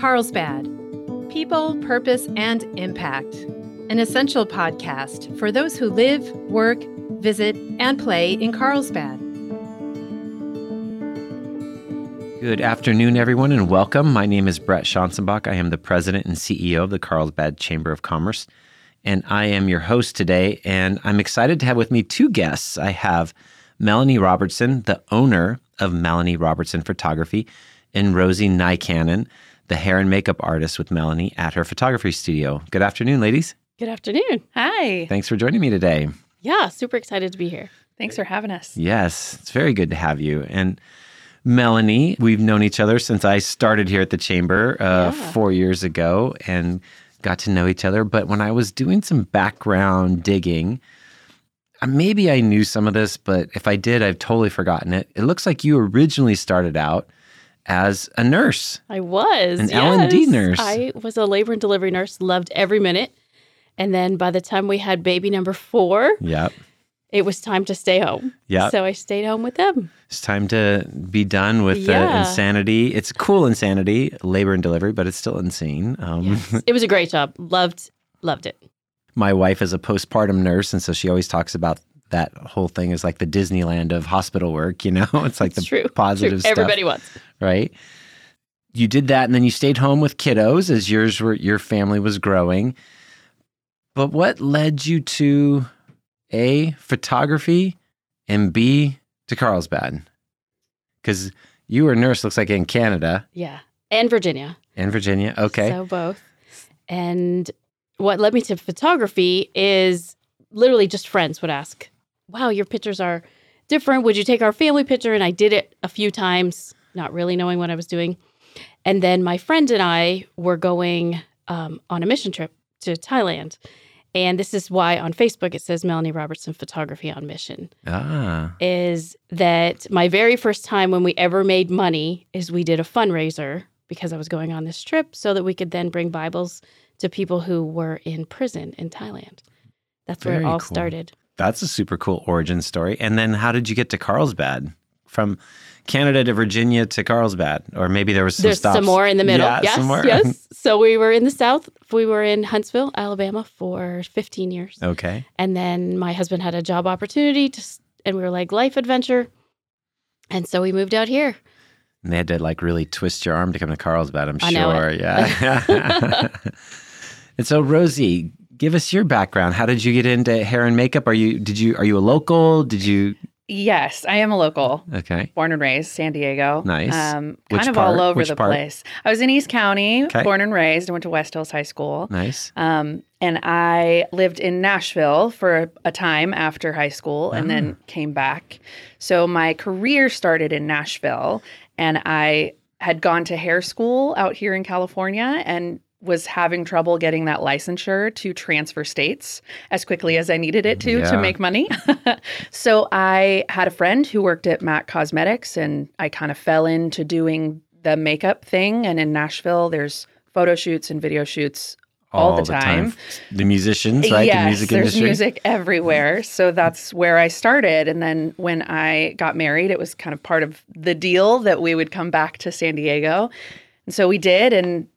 Carlsbad People, Purpose, and Impact. An essential podcast for those who live, work, visit, and play in Carlsbad. Good afternoon, everyone, and welcome. My name is Bret Schanzenbach. I am the president and CEO of the Carlsbad Chamber of Commerce, and I am your host today. And I'm excited to have with me two guests. I have Melanie Robertson, the owner of Melanie Robertson Photography, and Rosie Nycannon, the hair and makeup artist with Melanie at her photography studio. Good afternoon, ladies. Good afternoon. Hi. Thanks for joining me today. Yeah, super excited to be here. Thanks for having us. Yes, it's very good to have you. And Melanie, we've known each other since I started here at the chamber uh, Yeah. four years ago and got to know each other. But when I was doing some background digging, uh, maybe I knew some of this, but if I did, I've totally forgotten it. It looks like you originally started out as a nurse. I was An L&D nurse. I was a labor and delivery nurse, loved every minute. And then by the time we had baby number four, Yep. it was time to stay home. Yeah. So I stayed home with them. It's time to be done with the insanity. It's cool insanity, labor and delivery, but it's still insane. Um, It was a great job. Loved, loved it. my wife is a postpartum nurse, and so she always talks about that whole thing is like the Disneyland of hospital work. You know, it's like It's the true. positive True. stuff, Everybody wants. right? You did that, and then you stayed home with kiddos as yours were your family was growing. But what led you to a photography and B to Carlsbad? Because you were a nurse, looks like in Canada Yeah. And Virginia. and Virginia. Okay, So both. And what led me to photography is literally just friends would ask, Wow, your pictures are different. Would you take our family picture? And I did it a few times, not really knowing what I was doing. And then my friend and I were going um, on a mission trip to Thailand. And this is why on Facebook it says Melanie Robertson Photography on Mission ah, is that my very first time when we ever made money is we did a fundraiser because I was going on this trip so that we could then bring Bibles to people who were in prison in Thailand. That's where Very it all cool. started. That's a super cool origin story. And then how did you get to Carlsbad? From Canada to Virginia to Carlsbad? Or maybe there was some There's stops. some more in the middle. Yeah, yes, yes. So we were in the South. We were in Huntsville, Alabama for 15 years. okay. And then my husband had a job opportunity to, and we were like, life adventure. And so we moved out here. And they had to like really twist your arm to come to Carlsbad, I'm I sure. Yeah. and so Rosie, give us your background. How did you get into hair and makeup? Are you did you are you a local? Did you Yes, I am a local, Okay. born and raised San Diego. Nice. Um, Which kind of part? all over Which the part? place. I was in East County, Okay. born and raised. I went to West Hills High School. Nice. Um, and I lived in Nashville for a, a time after high school and Ah. then came back. So my career started in Nashville and I had gone to hair school out here in California and was having trouble getting that licensure to transfer states as quickly as I needed it to Yeah. to make money. so I had a friend who worked at MAC Cosmetics and I kind of fell into doing the makeup thing and in Nashville there's photo shoots and video shoots all, the, time. The musicians, right? Yes, the music there's industry. music everywhere. So that's where I started. And then when I got married, it was kind of part of the deal that we would come back to San Diego. And so we did. And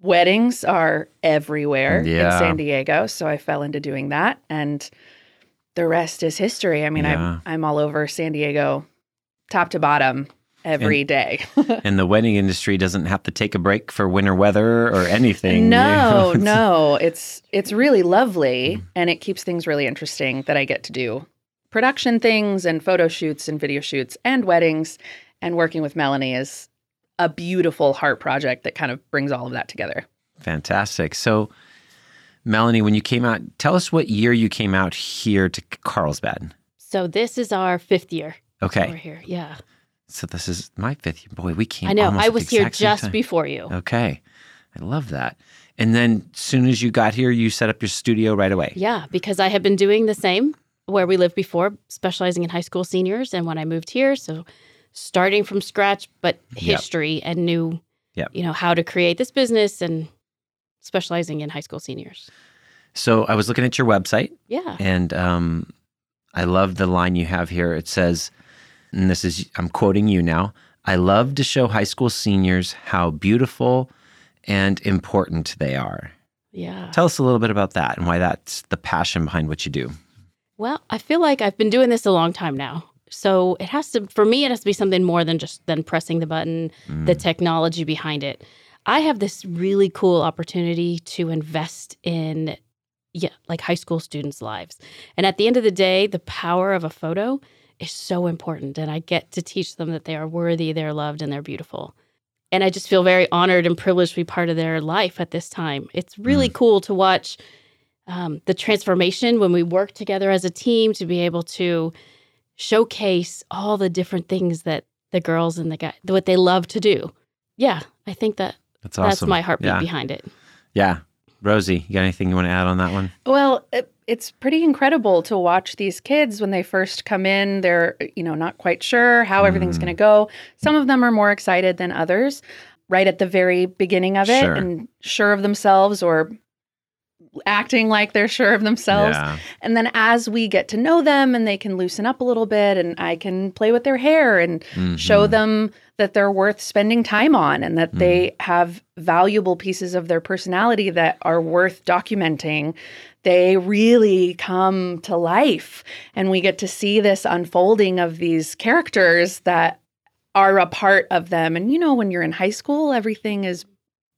weddings are everywhere Yeah. in San Diego. So I fell into doing that. And the rest is history. I mean, Yeah. I'm, I'm all over San Diego, top to bottom, every day. and the wedding industry doesn't have to take a break for winter weather or anything. No, you know? no, it's it's really lovely mm. and it keeps things really interesting that I get to do production things and photo shoots and video shoots and weddings and working with Melanie is a beautiful heart project that kind of brings all of that together. Fantastic. So, Melanie, when you came out, tell us what year you came out here to Carlsbad. So this is our fifth year. Okay. We're here. Yeah. So this is my fifth year. Boy, we came. I know. I was here just time. before you. Okay. I love that. And then as soon as you got here, you set up your studio right away. Yeah, because I had been doing the same where we lived before, specializing in high school seniors. And when I moved here, so starting from scratch, but Yep. history and knew, Yep. you know, how to create this business and specializing in high school seniors. So I was looking at your website Yeah. and um, I love the line you have here. It says, and this is, I'm quoting you now I love to show high school seniors how beautiful and important they are. Yeah. Tell us a little bit about that and why that's the passion behind what you do. Well, I feel like I've been doing this a long time now. So it has to, for me, it has to be something more than just than pressing the button, the Mm. technology behind it. I have this really cool opportunity to invest in, yeah, like high school students' lives. And at the end of the day, the power of a photo is so important. And I get to teach them that they are worthy, they're loved, and they're beautiful. And I just feel very honored and privileged to be part of their life at this time. It's really cool to watch um, the transformation when we work together as a team to be able to showcase all the different things that the girls and the guy what they love to do. Yeah, I think that That's awesome. that's my heartbeat Yeah. behind it. Yeah. Rosie, you got anything you want to add on that one? Well, it, it's pretty incredible to watch these kids when they first come in. They're, you know, not quite sure how everything's Mm. going to go. Some of them are more excited than others right at the very beginning of it Sure. and sure of themselves or acting like they're sure of themselves. Yeah. And then as we get to know them and they can loosen up a little bit and I can play with their hair and show Mhm. them that they're worth spending time on and that they have valuable pieces of their personality that are worth documenting, they really come to life. And we get to see this unfolding of these characters that are a part of them. And you know, when you're in high school, everything is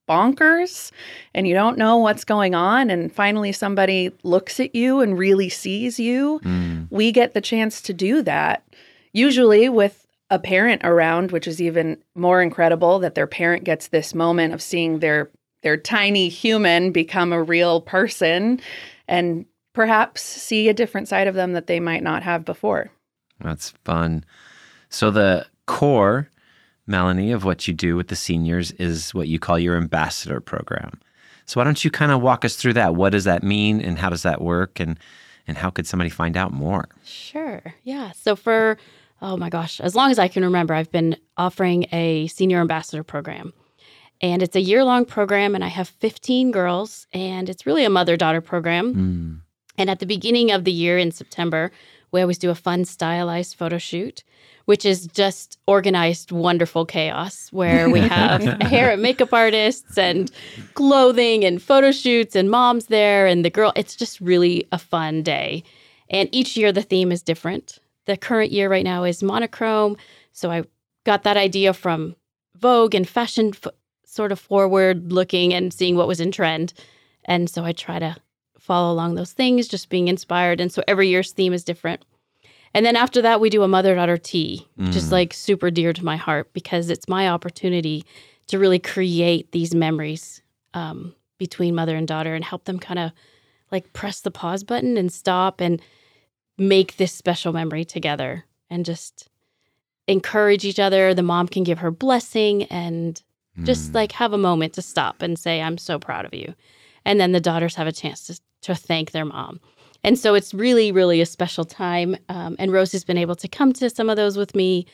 bonkers and you don't know what's going on. And finally, somebody looks at you and really sees you Mm. we get the chance to do that usually with a parent around which is even more incredible that their parent gets this moment of seeing their their tiny human become a real person and perhaps see a different side of them that they might not have before That's fun. So the core, Melanie, of what you do with the seniors is what you call your ambassador program. So why don't you kind of walk us through that? What does that mean and how does that work and and how could somebody find out more? Sure. Yeah. So for oh my gosh, as long as I can remember, I've been offering a senior ambassador program. And it's a year-long program and I have 15 girls and it's really a mother-daughter program. Mm. And at the beginning of the year in September, we always do a fun stylized photo shoot, which is just organized, wonderful chaos where we have hair and makeup artists and clothing and photo shoots and moms there and the girl. It's just really a fun day. And each year the theme is different. The current year right now is monochrome. So I got that idea from Vogue and fashion f- sort of forward looking and seeing what was in trend. And so I try to follow along those things, just being inspired. And so every year's theme is different. And then after that, we do a mother daughter tea, Mm. like super dear to my heart because it's my opportunity to really create these memories um, between mother and daughter and help them kind of like press the pause button and stop and make this special memory together and just encourage each other. The mom can give her blessing and just Mm. like have a moment to stop and say, I'm so proud of you. And then the daughters have a chance to, to thank their mom. And so it's really, really a special time. Um, and Rose has been able to come to some of those with me.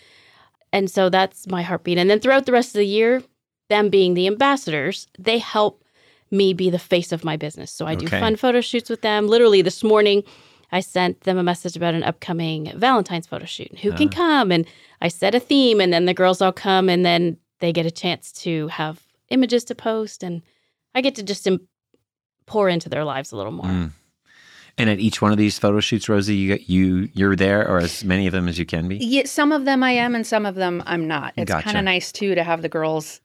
And so that's my heartbeat. And then throughout the rest of the year, them being the ambassadors, they help me be the face of my business. So I do Okay. fun photo shoots with them. Literally this morning, I sent them a message about an upcoming Valentine's photo shoot. Who can Ah. come? And I set a theme, and then the girls all come, and then they get a chance to have images to post, and I get to just im- pour into their lives a little more. Mm. And at each one of these photo shoots, Rosie, you you you're there, or as many of them as you can be. yeah, some of them i am and some of them i'm not it's Gotcha. kind of nice too to have the girls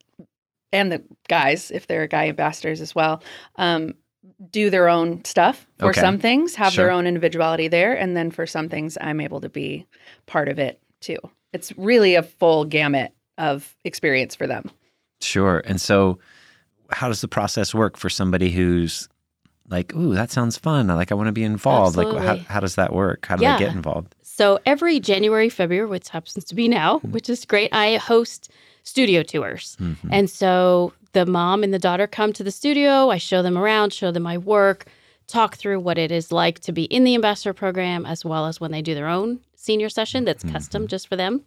and the guys if they're guy ambassadors as well um, do their own stuff for Okay. some things have Sure. their own individuality there and then for some things i'm able to be part of it too it's really a full gamut of experience for them Sure. And so, how does the process work for somebody who's like, "Ooh, that sounds fun. Like, I want to be involved." Like, how, how does that work? How do Yeah. they get involved? So every January, February, which happens to be now, Mm-hmm. which is great, I host studio tours. Mhm. And so the mom and the daughter come to the studio. I show them around, show them my work, talk through what it is like to be in the ambassador program, as well as when they do their own senior session that's custom just for them.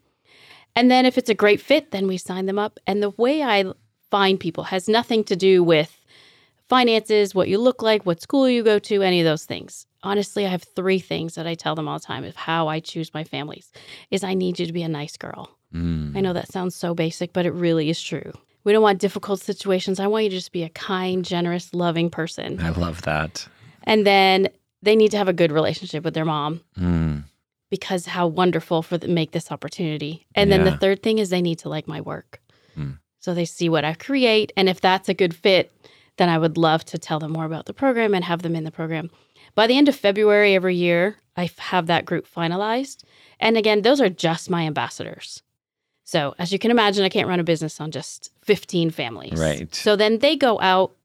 And then if it's a great fit, then we sign them up. And the way I find people has nothing to do with finances, what you look like, what school you go to, any of those things. Honestly, I have three things that I tell them all the time of how I choose my families is I need you to be a nice girl. Mm. I know that sounds so basic, but it really is true. We don't want difficult situations. I want you to just be a kind, generous, loving person. I love that. And then they need to have a good relationship with their mom Mm, because how wonderful for them make this opportunity. And then the third thing is they need to like my work. Hmm. So they see what I create. And if that's a good fit, then I would love to tell them more about the program and have them in the program. By the end of February every year, I have that group finalized. And again, those are just my ambassadors. So as you can imagine, I can't run a business on just 15 families. Right. So then they go out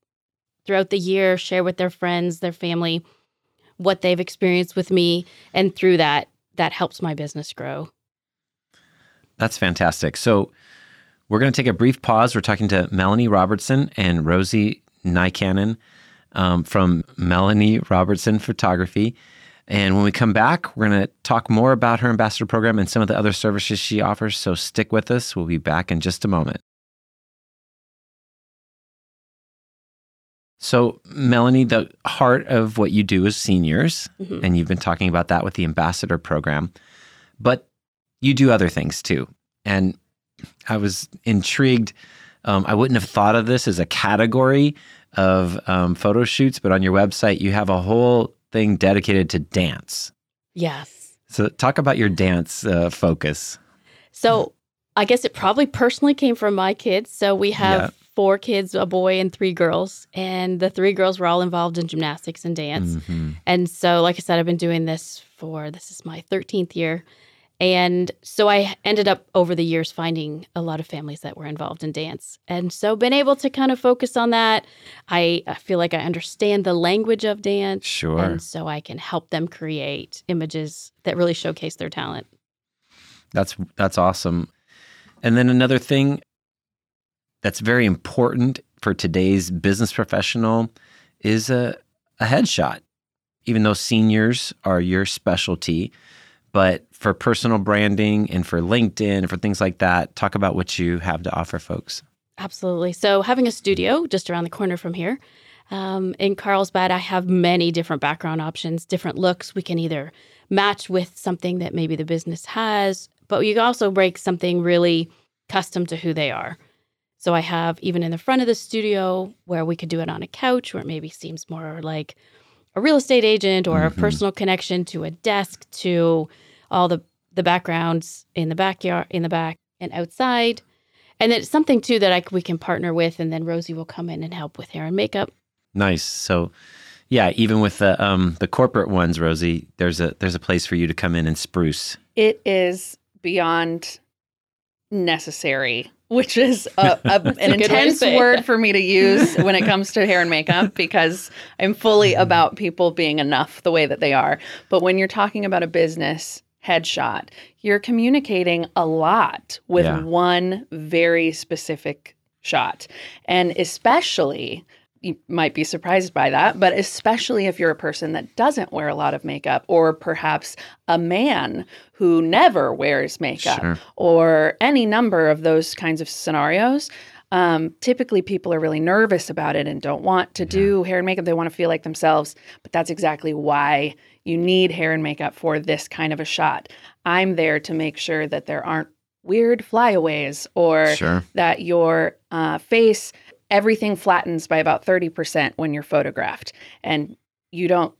throughout the year, share with their friends, their family, what they've experienced with me. And through that, that helps my business grow. that's fantastic. So we're going to take a brief pause. We're talking to Melanie Robertson and Rosie Nycannon um, from Melanie Robertson Photography. And when we come back, we're going to talk more about her ambassador program and some of the other services she offers. So stick with us. We'll be back in just a moment. So, Melanie, the heart of what you do is seniors, Mhm. and you've been talking about that with the ambassador program, but you do other things too. And I was intrigued. Um, I wouldn't have thought of this as a category of um, photo shoots, but on your website, you have a whole thing dedicated to dance. Yes. So, talk about your dance uh, focus. So I guess it probably personally came from my kids. So we have Yeah. four kids, a boy and three girls. And the three girls were all involved in gymnastics and dance. Mhm. And so, like I said, I've been doing this for this is my 13th year. And so I ended up over the years finding a lot of families that were involved in dance. And so been able to kind of focus on that. I, I feel like I understand the language of dance. Sure. And so I can help them create images that really showcase their talent. That's that's awesome. And then another thing that's very important for today's business professional is a, a headshot. Even though seniors are your specialty, but for personal branding and for LinkedIn and for things like that, talk about what you have to offer folks. Absolutely. So, having a studio just around the corner from here um, in Carlsbad, I have many different background options, different looks. We can either match with something that maybe the business has, but you can also break something really custom to who they are. So, I have even in the front of the studio where we could do it on a couch where it maybe seems more like a real estate agent or Mhm. a personal connection to a desk to all the the backgrounds in the backyard in the back and outside and it's something too that I, c- we can partner with and then rosie will come in and help with hair and makeup Nice. So, yeah, even with the um, the corporate ones, Rosie, there's a there's a place for you to come in and spruce. It is beyond necessary, which is a, a, an good intense word for me to use when it comes to hair and makeup because I'm fully about people being enough the way that they are. But when you're talking about a business headshot, you're communicating a lot with Yeah. one very specific shot. And especially, you might be surprised by that, but especially if you're a person that doesn't wear a lot of makeup, or perhaps a man who never wears makeup, Sure. or any number of those kinds of scenarios. Um, typically, people are really nervous about it and don't want to do hair and makeup. They want to feel like themselves, but that's exactly why you need hair and makeup for this kind of a shot. I'm there to make sure that there aren't weird flyaways or Sure. that your uh, face everything flattens by about 30% when you're photographed and you don't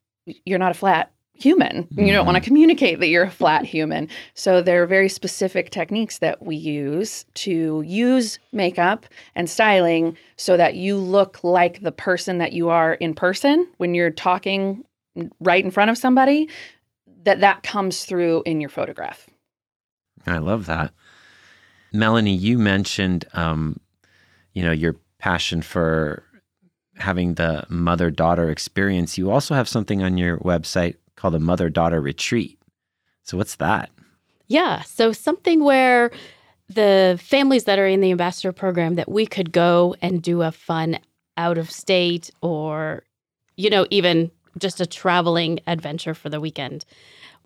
you're not a flat human you don't want to communicate that you're a flat human so there are very specific techniques that we use to use makeup and styling so that you look like the person that you are in person when you're talking right in front of somebody that that comes through in your photograph I love that. Melanie, you mentioned, um, you know, your passion for having the mother daughter experience. You also have something on your website called a mother daughter retreat. So, what's that? yeah so something where the families that are in the ambassador program that we could go and do a fun out of state or you know even just a traveling adventure for the weekend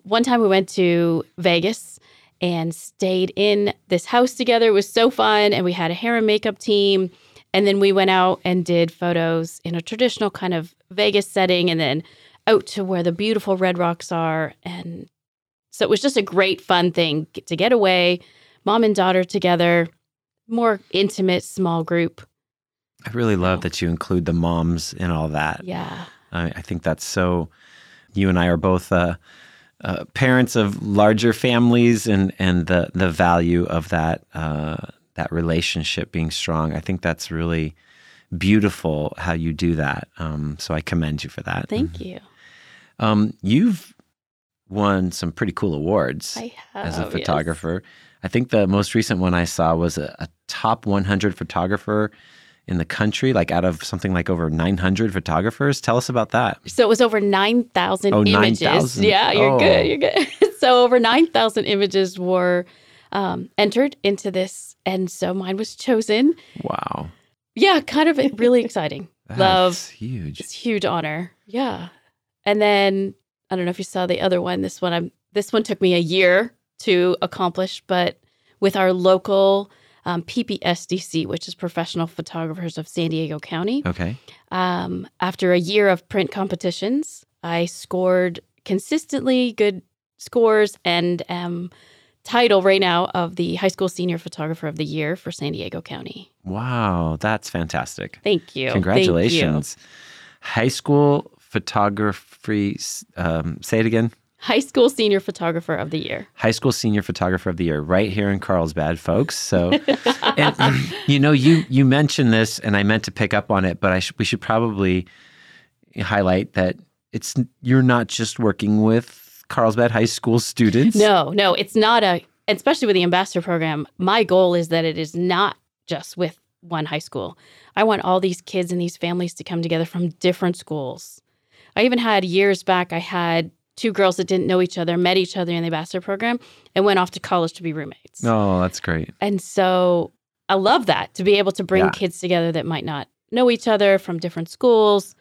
one time we went to vegas and stayed in this house together it was so fun and we had a hair and makeup team and then we went out and did photos in a traditional kind of vegas setting and then out to where the beautiful red rocks are and so it was just a great fun thing to get away mom and daughter together more intimate, small group. I really love that you include the moms in all that. Yeah. I, I think that's so. You and I are both uh, uh, parents of larger families, and and the the value of that uh, that relationship being strong. I think that's really beautiful how you do that. Um, so I commend you for that. Thank you. Um, you've won some pretty cool awards have as a yes. photographer. I think the most recent one I saw was a, a top 100 photographer in the country, like out of something like over 900 photographers. Tell us about that. So it was over 9,000 Oh, images. 9,000. Yeah, you're Oh. good. You're good. so over 9,000 images were um, entered into this. And so mine was chosen. Wow. Yeah, kind of really exciting. That's Love. huge. It's a huge honor. Yeah. And then I don't know if you saw the other one. This one I'm this one took me a year to accomplish, but with our local um, PPSDC, which is Professional Photographers of San Diego County, Okay. um, after a year of print competitions, I scored consistently good scores and am title right now of the High School Senior Photographer of the Year for San Diego County. Wow. That's fantastic. Thank you. Thank you. Congratulations. High school photography. um, say it again. High School Senior Photographer of the Year. High school senior photographer of the year, right here in Carlsbad, folks. So, and you know, you you mentioned this, and I meant to pick up on it, but I sh- we should probably highlight that it's you're not just working with Carlsbad High School students. No, no, it's not a, especially with the ambassador program. My goal is that it is not just with one high school. I want all these kids and these families to come together from different schools. I even had years back, I had two girls that didn't know each other, met each other in the ambassador program, and went off to college to be roommates. Oh, that's great. And so I love that to be able to bring Yeah. kids together that might not know each other from different schools.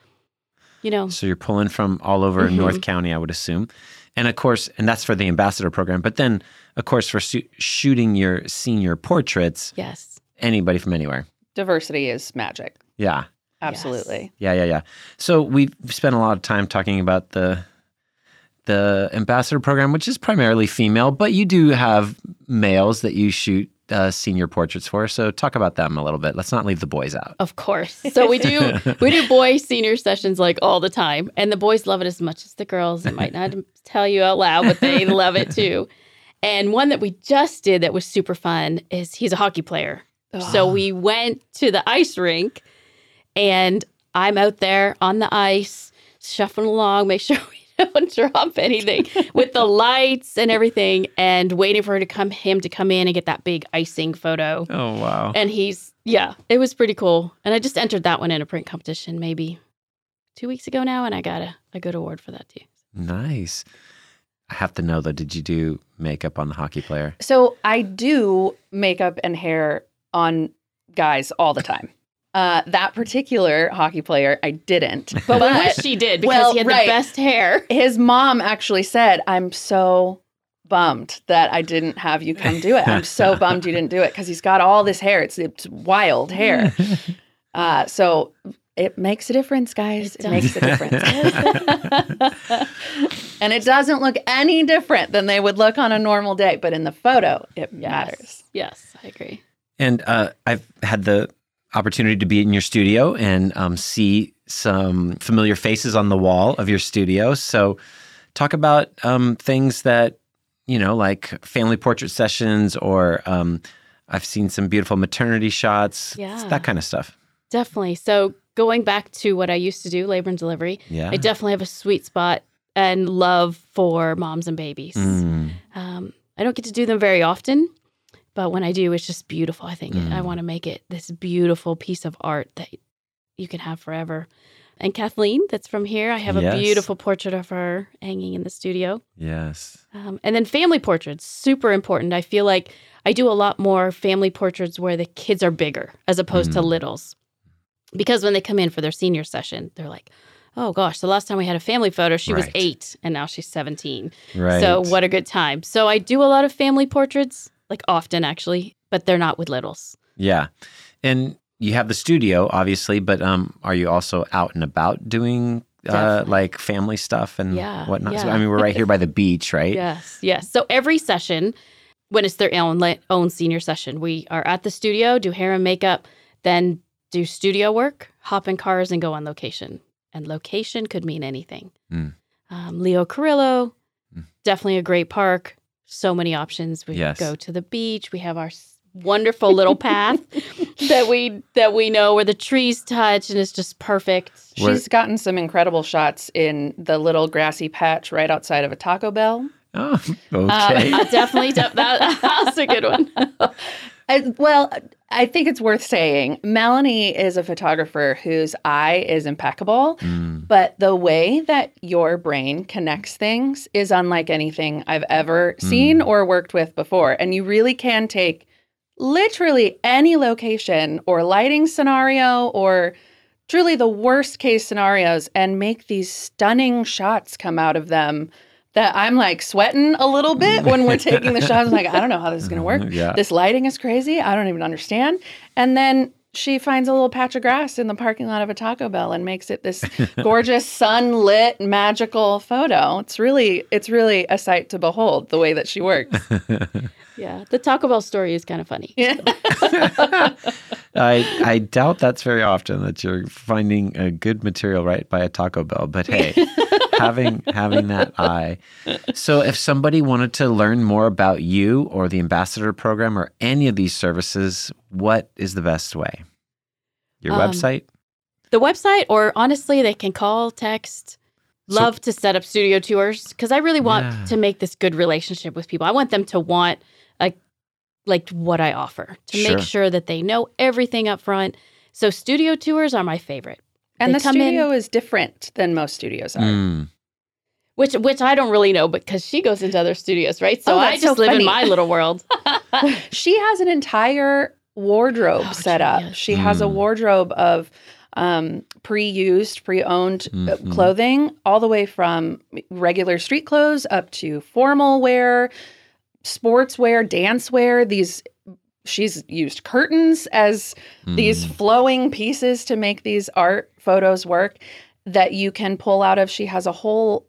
You know, So you're pulling from all over Mhm. North County, I would assume. And of course, and that's for the ambassador program. But then, of course, for su- shooting your senior portraits, yes. anybody from anywhere. Diversity is magic. Yeah. Absolutely. Yeah, yeah, yeah. So we've spent a lot of time talking about the the ambassador program, which is primarily female, but you do have males that you shoot uh, senior portraits for. So talk about them a little bit. Let's not leave the boys out. Of course. So we do we do boy senior sessions like all the time, and the boys love it as much as the girls. It might not tell you out loud, but they love it too. And one that we just did that was super fun is he's a hockey player. So Oh. we went to the ice rink, and I'm out there on the ice shuffling along, make sure we don't drop anything with the lights and everything, and waiting for her to come him to come in and get that big icing photo. Oh wow! And he's, yeah, it was pretty cool. And I just entered that one in a print competition maybe two weeks ago now, and I got a, a good award for that too. Nice. I have to know though. Did you do makeup on the hockey player? So I do makeup and hair on guys all the time. Uh, that particular hockey player, I didn't. But, I wish she did because well, he had right. the best hair. his mom actually said, "I'm so bummed that I didn't have you come do it. I'm so bummed you didn't do it because he's got all this hair. It's it's wild hair. Uh, so it makes a difference, guys. It It, makes a difference, and it doesn't look any different than they would look on a normal day. But in the photo, it matters. Yes, I agree. And uh, I've had the opportunity to be in your studio and um, see some familiar faces on the wall of your studio. So, talk about um, things that, you know, like family portrait sessions, or um, I've seen some beautiful maternity shots, Yeah. that kind of stuff. Definitely. So going back to what I used to do, labor and delivery, Yeah. I definitely have a sweet spot and love for moms and babies. Mm. Um, I don't get to do them very often, but when I do, it's just beautiful. I think Mm. I want to make it this beautiful piece of art that you can have forever. And Kathleen, that's from here, I have Yes. a beautiful portrait of her hanging in the studio. Yes. Um, and then family portraits, super important. I feel like I do a lot more family portraits where the kids are bigger as opposed to Mm. littles. Because when they come in for their senior session, they're like, oh gosh, the last time we had a family photo, she was eight and now she's 17. Right. So what a good time. So I do a lot of family portraits, like often actually, but they're not with littles. Yeah. And you have the studio, obviously, but um, are you also out and about doing uh, like family stuff and Yeah, whatnot? So. I mean, we're right here by the beach, right? Yes, yes. So every session, when it's their own own senior session. We are at the studio, do hair and makeup, then do studio work, hop in cars, and go on location. And location could mean anything. Mm. Um, Leo Carrillo, Mm. definitely a great park. So many options. We Yes. go to the beach. We have our wonderful little path that we that we know where the trees touch, and it's just perfect. Where- She's gotten some incredible shots in the little grassy patch right outside of a Taco Bell. Oh, okay. Uh, I definitely de- that, that's a good one. I, well, I think it's worth saying Melanie is a photographer whose eye is impeccable, Mm. but the way that your brain connects things is unlike anything I've ever seen or worked with before. And you really can take literally any location or lighting scenario or truly the worst case scenarios and make these stunning shots come out of them that I'm like sweating a little bit when we're taking the shots. I'm like, I don't know how this is going to work. Yeah. This lighting is crazy. I don't even understand. And then she finds a little patch of grass in the parking lot of a Taco Bell and makes it this gorgeous sunlit magical photo. It's really it's really a sight to behold the way that she works. Yeah, the Taco Bell story is kind of funny. Yeah. I I doubt that's very often that you're finding a good material right by a Taco Bell. But hey, having having that eye. So if somebody wanted to learn more about you or the ambassador program or any of these services, what is the best way? Your Um, website? The website, or honestly, they can call, text. So- Love to set up studio tours because I really want Yeah. to make this good relationship with people. I want them to want like like what I offer to Sure. make sure that they know everything up front. So studio tours are my favorite. And They the come in- studio is different than most studios are. Mm. Which which I don't really know because she goes into other studios, right? So Oh, I just so live funny. in my little world. She has an entire wardrobe Oh, set true, up. yes. She has a Mm. wardrobe of um, pre-used, pre-owned uh, Mhm. clothing, all the way from regular street clothes up to formal wear, sportswear, dance wear. These she's used curtains as these Mm. flowing pieces to make these art photos work that you can pull out of. She has a whole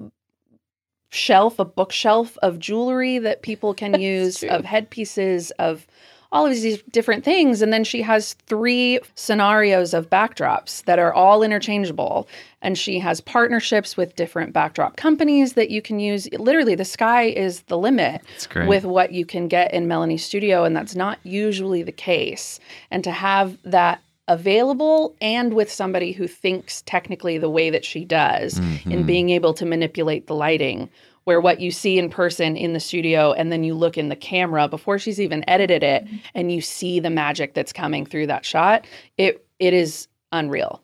shelf, a bookshelf of jewelry that people can use, of headpieces, of all of these different things. And then she has three scenarios of backdrops that are all interchangeable. And she has partnerships with different backdrop companies that you can use. Literally, the sky is the limit with what you can get in Melanie's studio, and that's not usually the case. And to have that available and with somebody who thinks technically the way that she does in Mhm. being able to manipulate the lighting, where what you see in person in the studio and then you look in the camera before she's even edited it mm-hmm. and you see the magic that's coming through that shot, it it is unreal.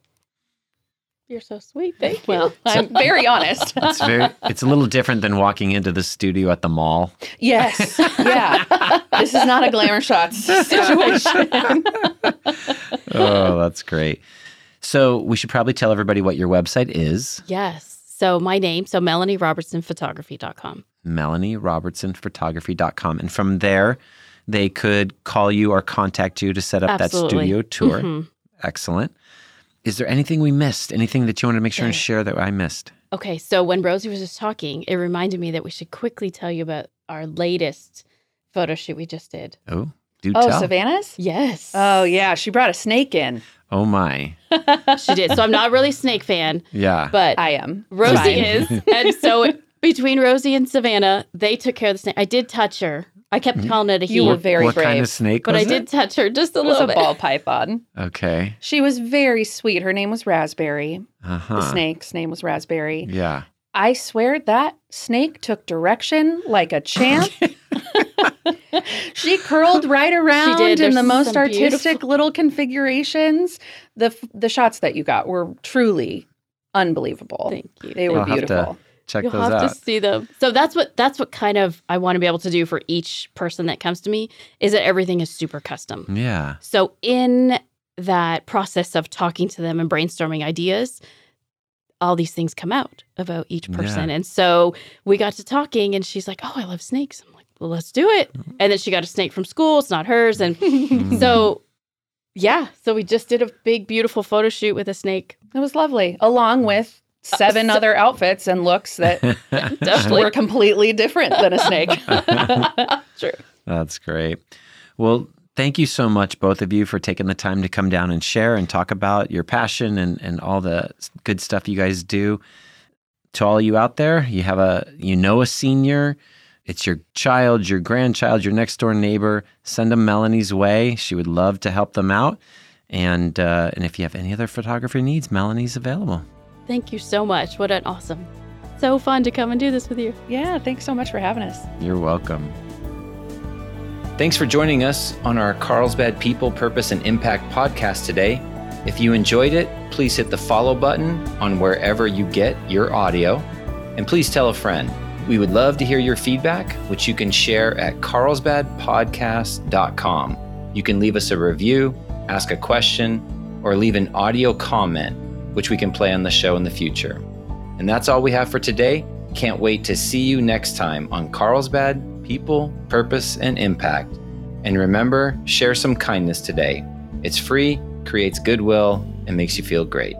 You're so sweet. Thank you. Well, I'm very honest. It's very it's a little different than walking into the studio at the mall. yes. Yeah. this is not a glamour shots situation. Oh, that's great. So we should probably tell everybody what your website is. yes. So my name, so MelanieRobertsonPhotography.com. MelanieRobertsonPhotography.com. And from there, they could call you or contact you to set up Absolutely. that studio tour. Mhm. Excellent. Is there anything we missed? Anything that you wanted to make sure and share that I missed? Okay, so when Rosie was just talking, it reminded me that we should quickly tell you about our latest photo shoot we just did. Oh, do Oh, tell. Savannah's? Yes. Oh yeah, she brought a snake in. Oh my. she did. So I'm not really a snake fan, Yeah. but I am. Rosie Fine. is. And so between Rosie and Savannah, they took care of the snake. I did touch her. I kept calling it a You were very what brave. kind of snake but was I did touch her just a It was little a bit. ball python. Okay. She was very sweet. Her name was Raspberry. Uh-huh. The snake's name was Raspberry. Yeah. I swear that snake took direction like a champ. She curled right around did. in There's the most artistic beautiful- little configurations. The f- the shots that you got were truly unbelievable. Thank you. They were I'll have to beautiful. Check You'll those have out. to see them. So that's what that's what kind of I want to be able to do for each person that comes to me is that everything is super custom. Yeah. So in that process of talking to them and brainstorming ideas, all these things come out about each person. And so we got to talking and she's like, "Oh, I love snakes." I'm like, "Well, let's do it." And then she got a snake from school. It's not hers and so yeah, so we just did a big beautiful photo shoot with a snake. It was lovely, along with seven Uh, so- other outfits and looks that Definitely. were completely different than a snake. True. That's great. Well, thank you so much, both of you, for taking the time to come down and share and talk about your passion and, and all the good stuff you guys do. To all you out there, you have a you know a senior, it's your child, your grandchild, your next door neighbor. Send them Melanie's way. She would love to help them out. And uh, and if you have any other photography needs, Melanie's available. Thank you so much. What an awesome, so fun to come and do this with you. Yeah, thanks so much for having us. You're welcome. Thanks for joining us on our Carlsbad People, Purpose, and Impact podcast today. If you enjoyed it, please hit the follow button on wherever you get your audio. And please tell a friend. We would love to hear your feedback, which you can share at carlsbadpodcast.com. You can leave us a review, ask a question, or leave an audio comment, which we can play on the show in the future. And that's all we have for today. Can't wait to see you next time on Carlsbad people, purpose, and impact. And remember, share some kindness today. It's free, creates goodwill, and makes you feel great.